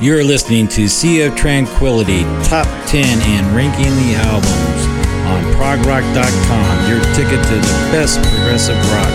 You're listening to Sea of Tranquility, top 10 and ranking the albums on progrock.com, your ticket to the best progressive rock.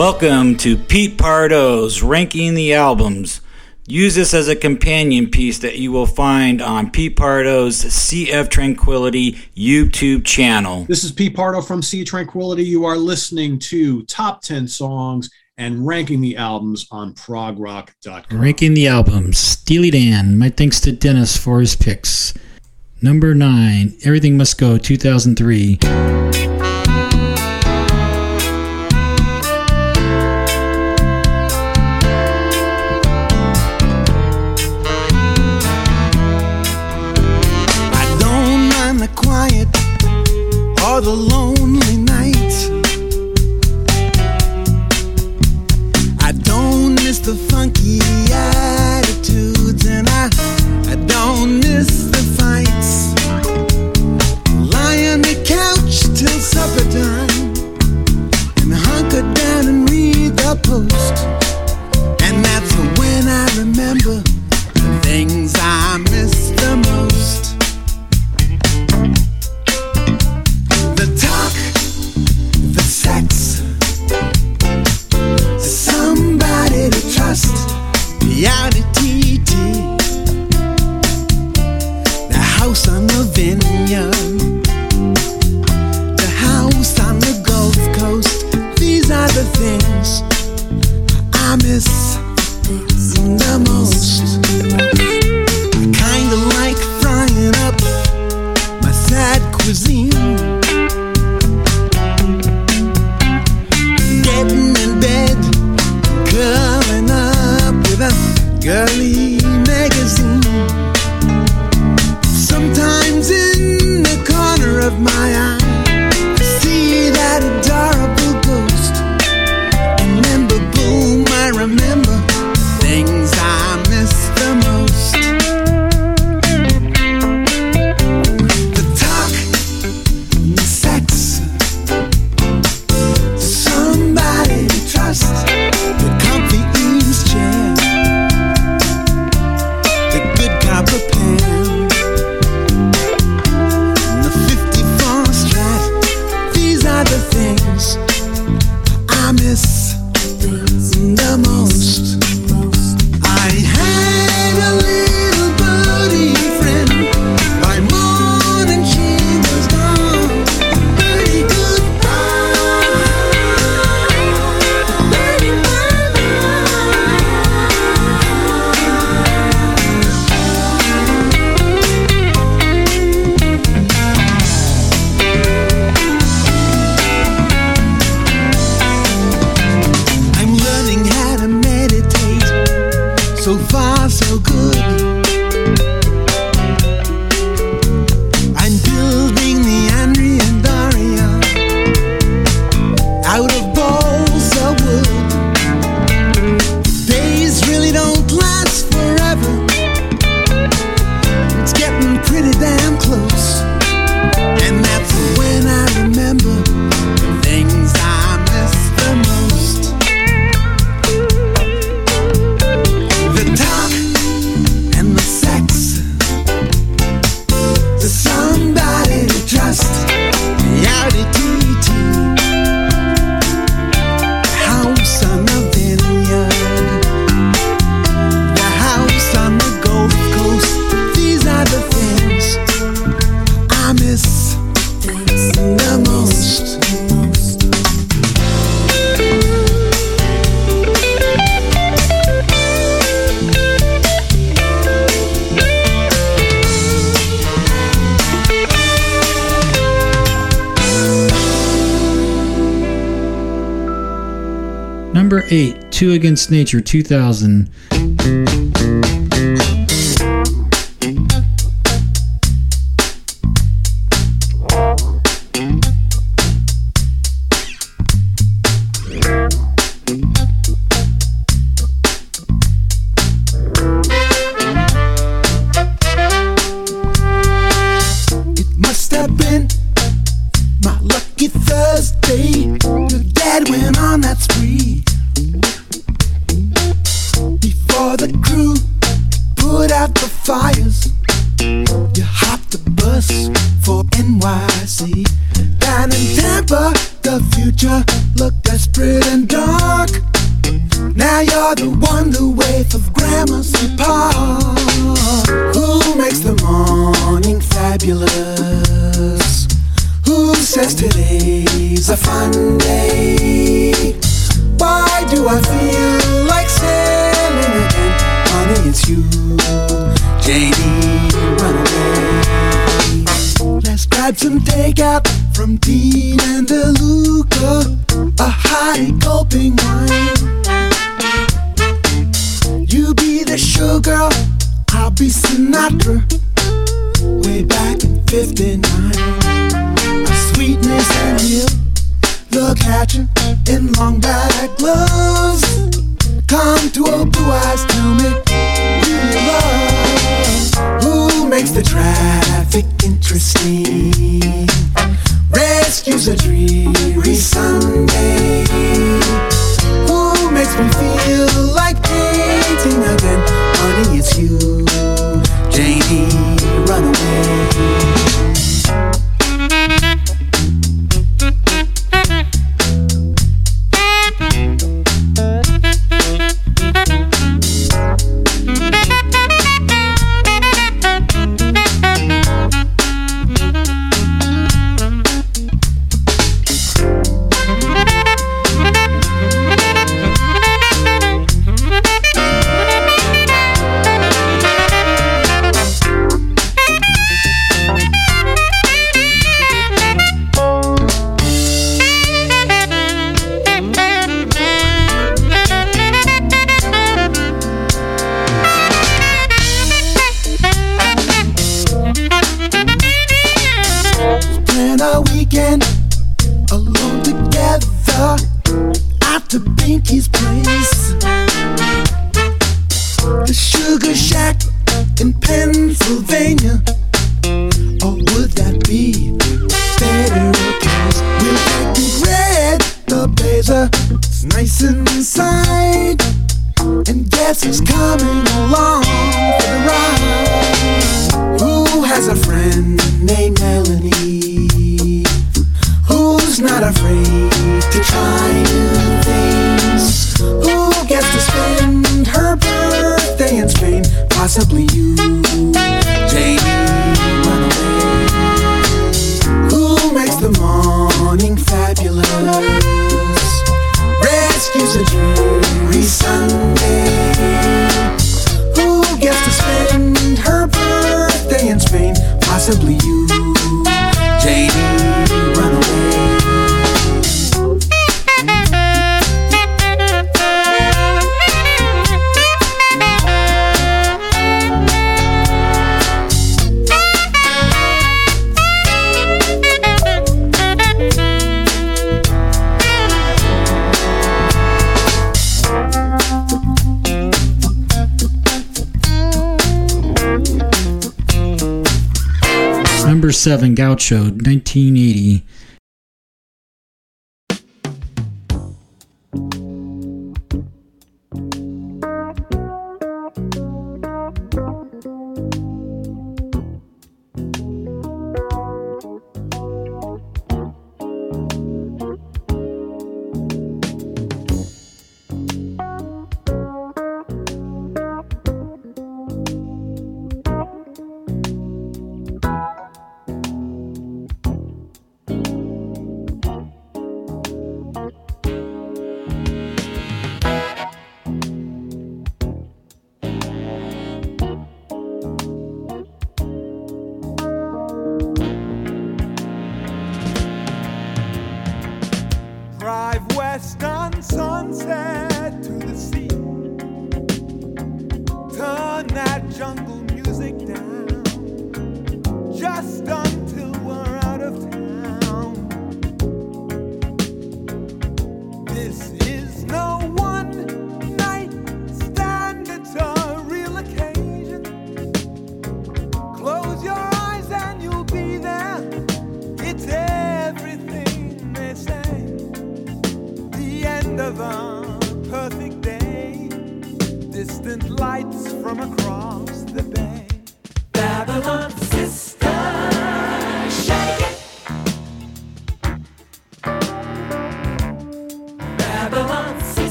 Welcome to Pete Pardo's Ranking the Albums. Use this as a companion piece that you will find on Pete Pardo's Sea of Tranquility YouTube channel. This is Pete Pardo from Sea of Tranquility. You are listening to Top 10 Songs and ranking the albums on progrock.com. Ranking the albums. Steely Dan. My thanks to Dennis for his picks. Number 9, Everything Must Go 2003. Two Against Nature 2000. the future looked desperate and dark. Now you're the one who. morning fabulous rescues a dream. 7 Gaucho, 1980.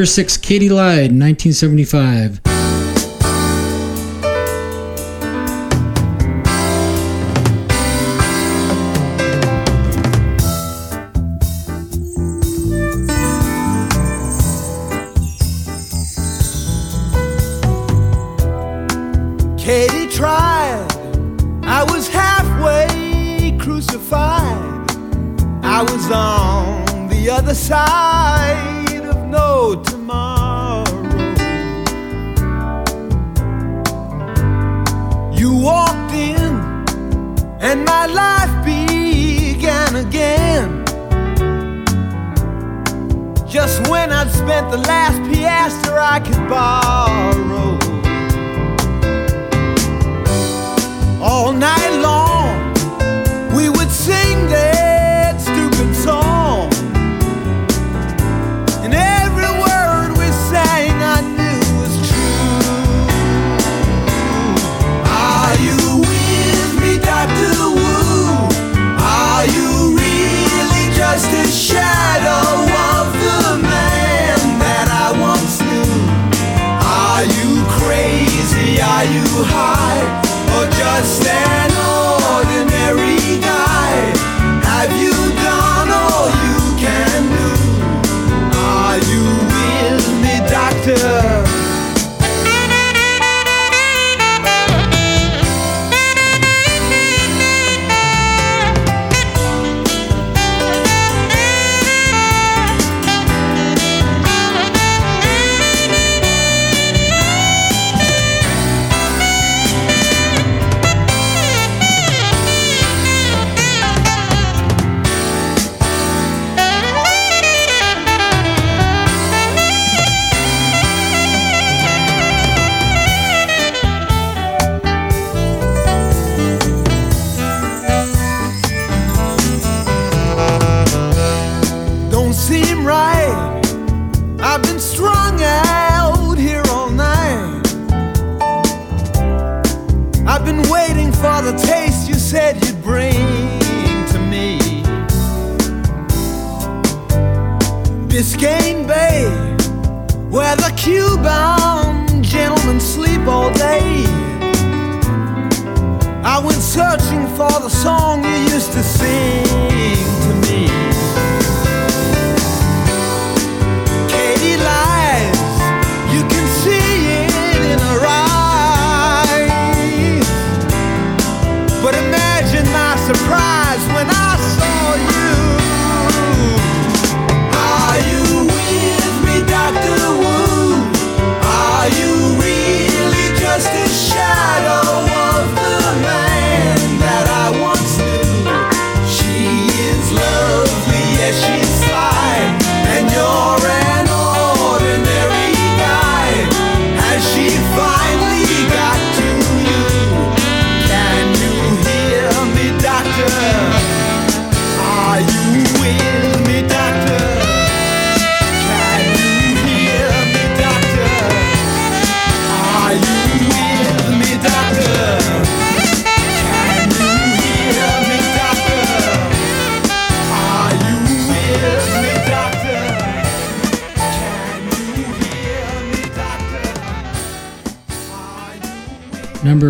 Number six, Katy Lied, 1975. Katy tried, I was halfway crucified, I was on the other side no tomorrow. You walked in, and my life began again. Just when I'd spent the last piaster I could borrow. All night long.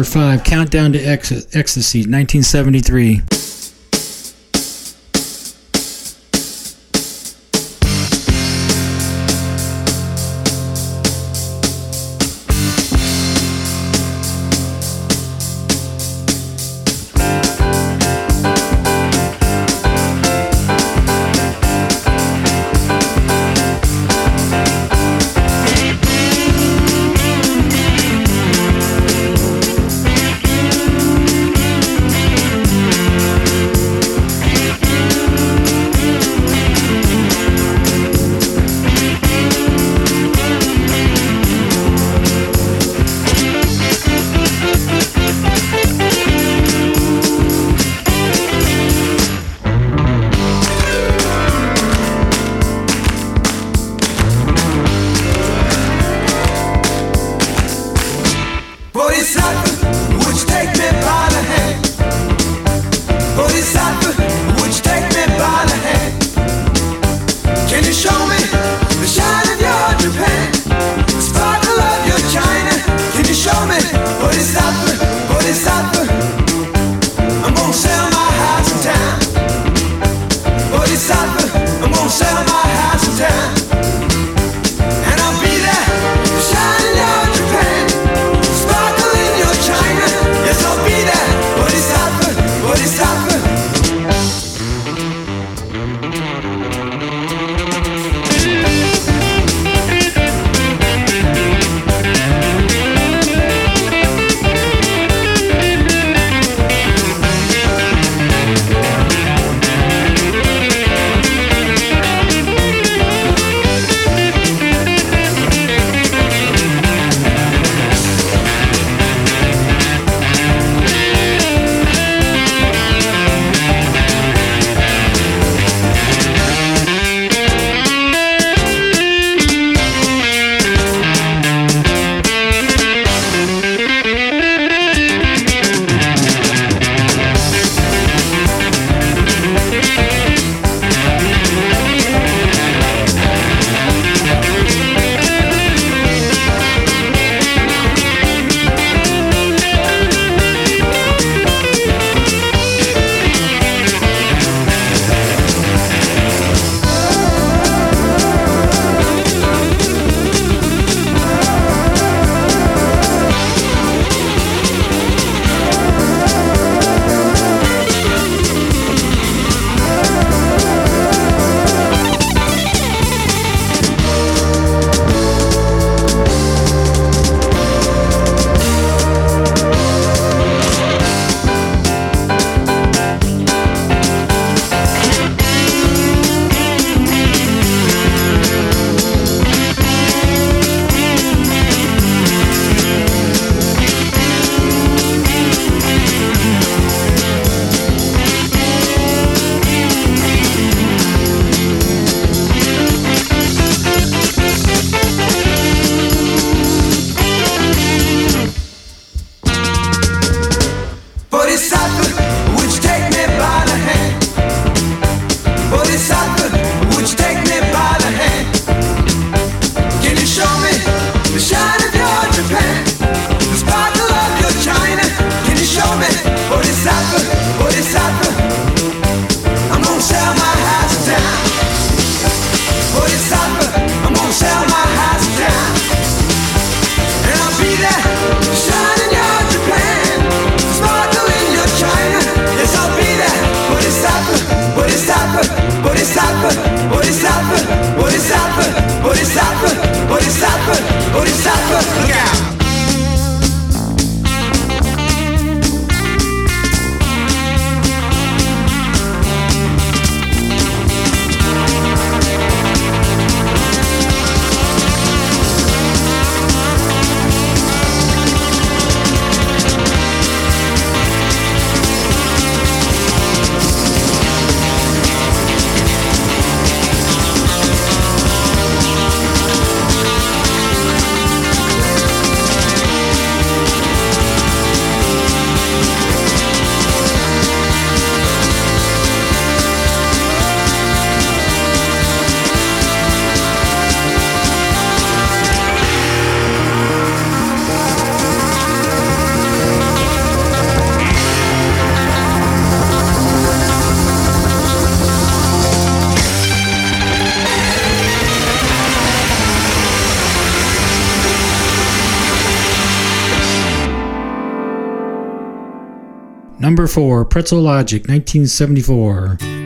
Number five, Countdown to Ecstasy, 1973. Number 4, Pretzel Logic, 1974.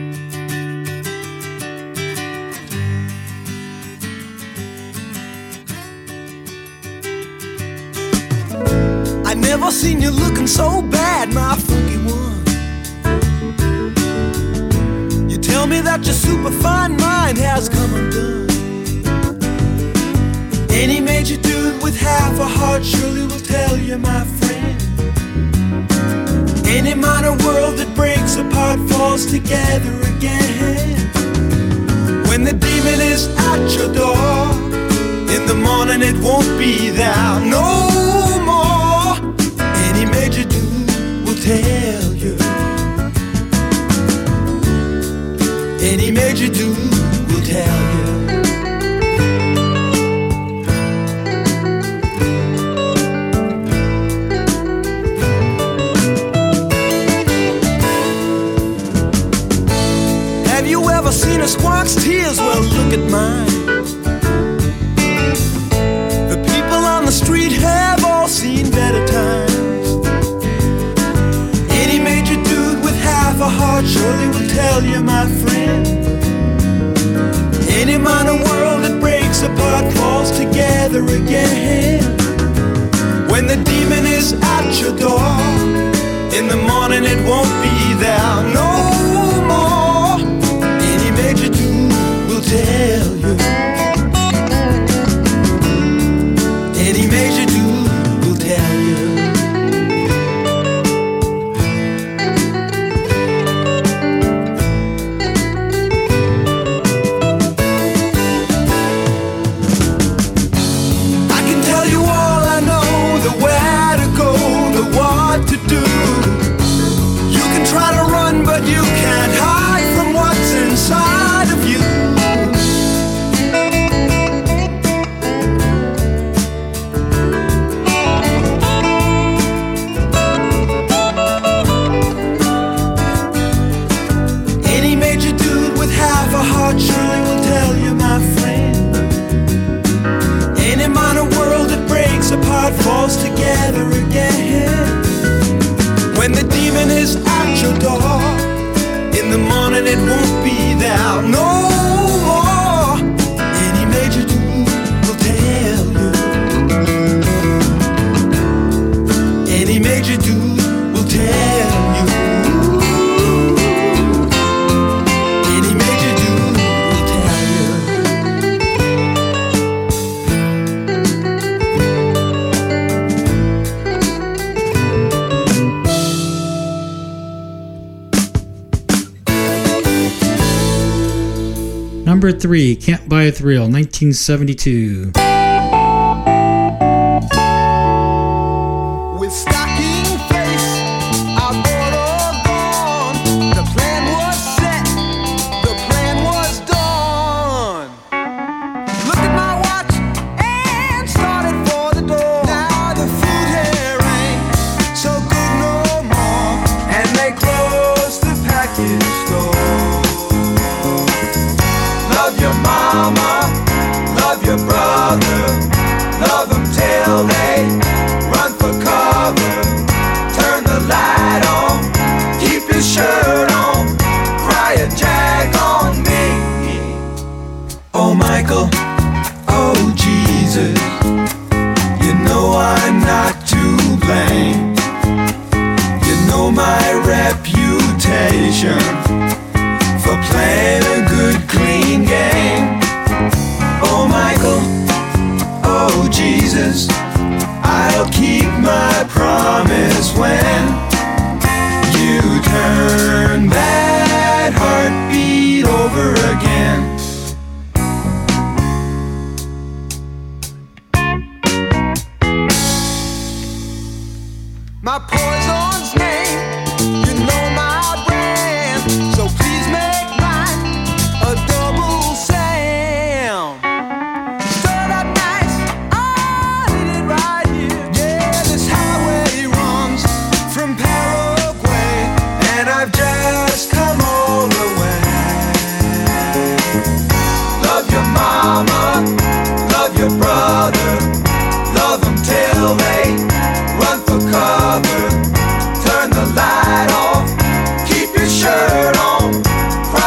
just tears, well, look at mine. The people on the street have all seen better times. Any major dude with half a heart surely will tell you, my friend. Any minor world that breaks apart falls together again. When the demon is at your door, in the morning it won't be us together again. When the demon is at your door, in the morning it won't be there. No three, Can't Buy a Thrill, 1972.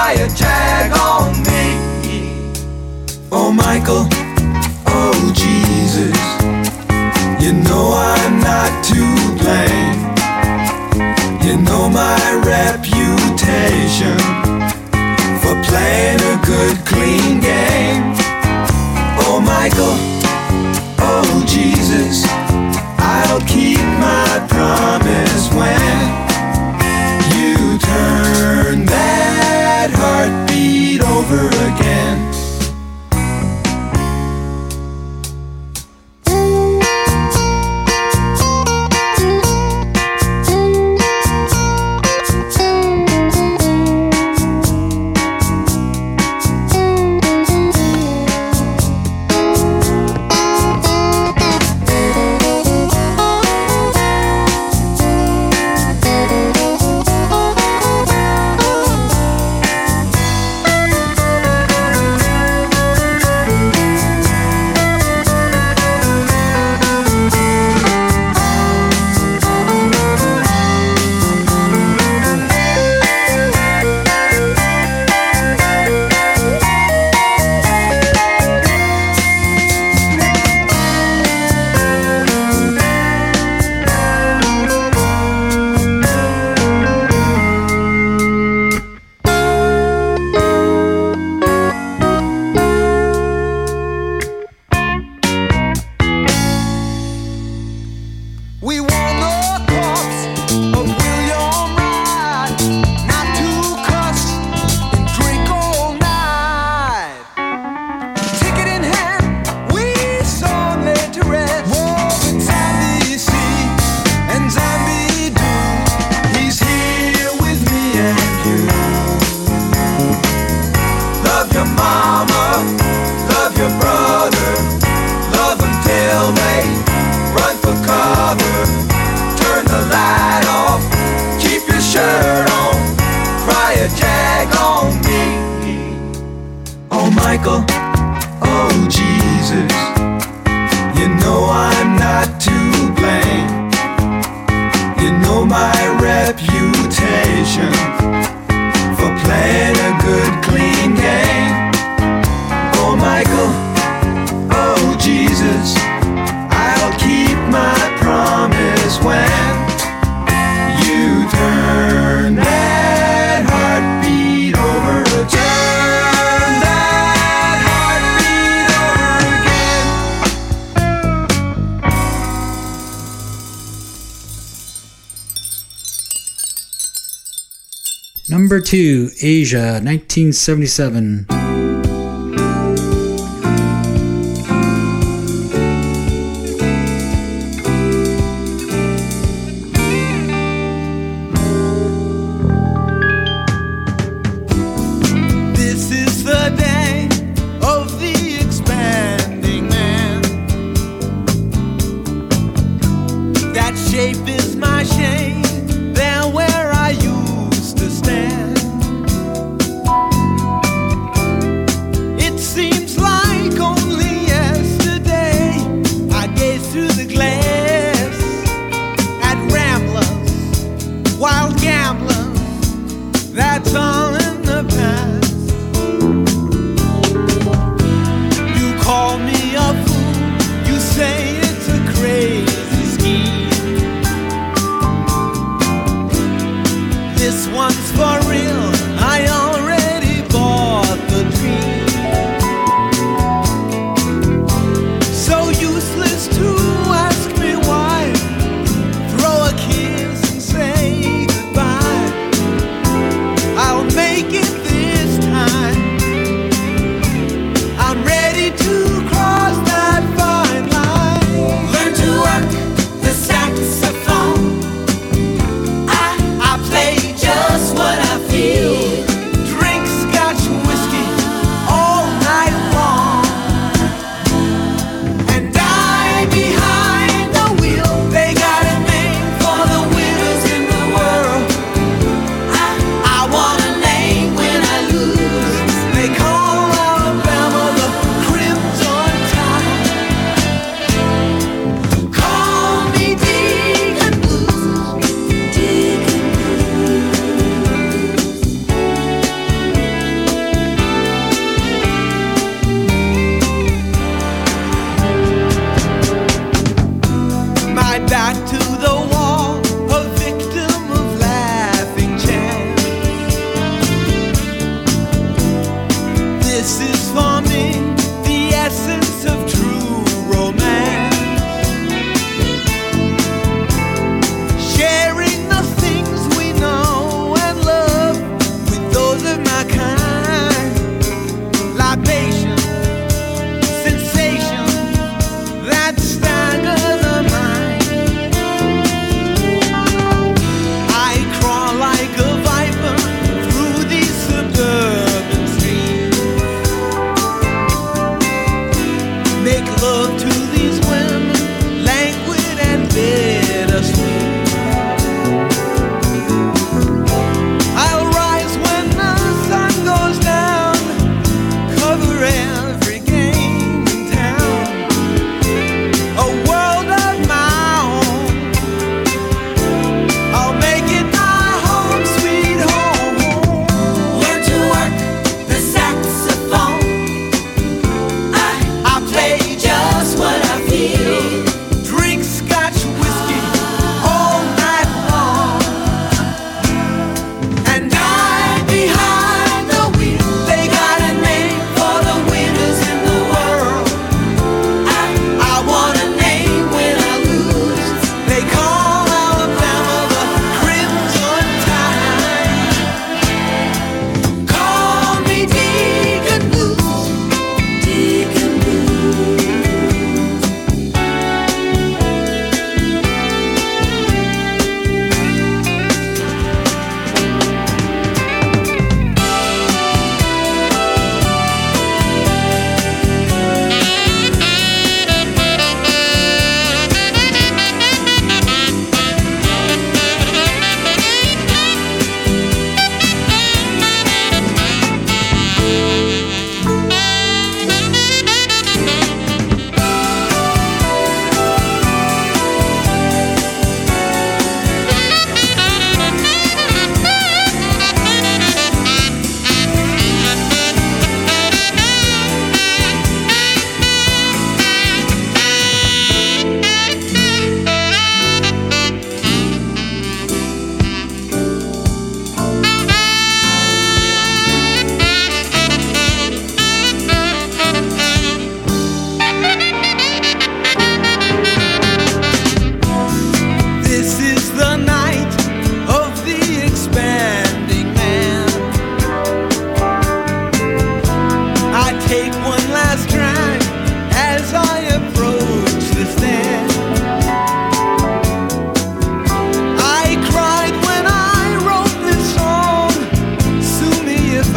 try a jag on me. Oh, Michael, oh, Jesus, you know I'm not to blame. You know my reputation for playing a good club. Number two, Aja, 1977.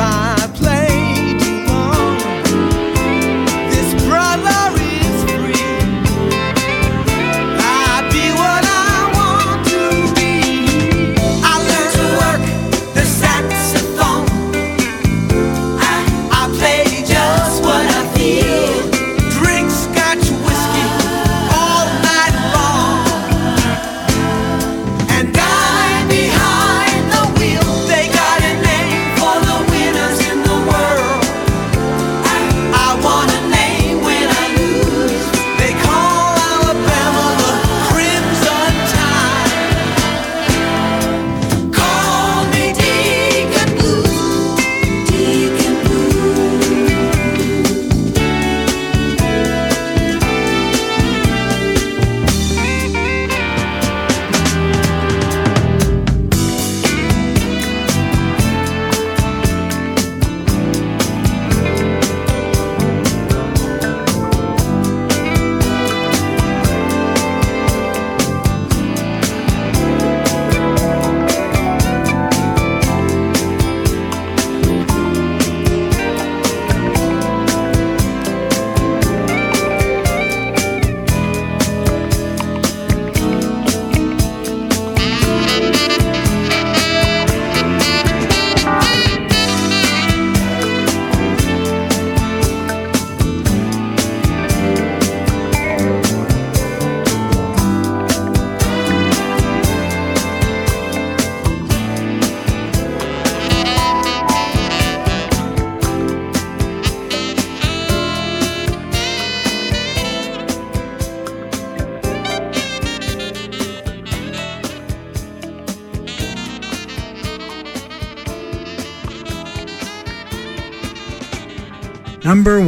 divine.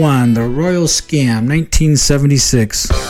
1, The Royal Scam, 1976.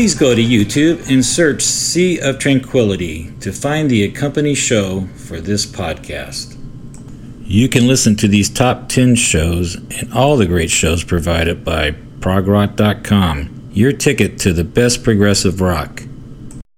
Please go to YouTube and search Sea of Tranquility to find the accompanying show for this podcast. You can listen to these top 10 shows and all the great shows provided by progrock.com, your ticket to the best progressive rock.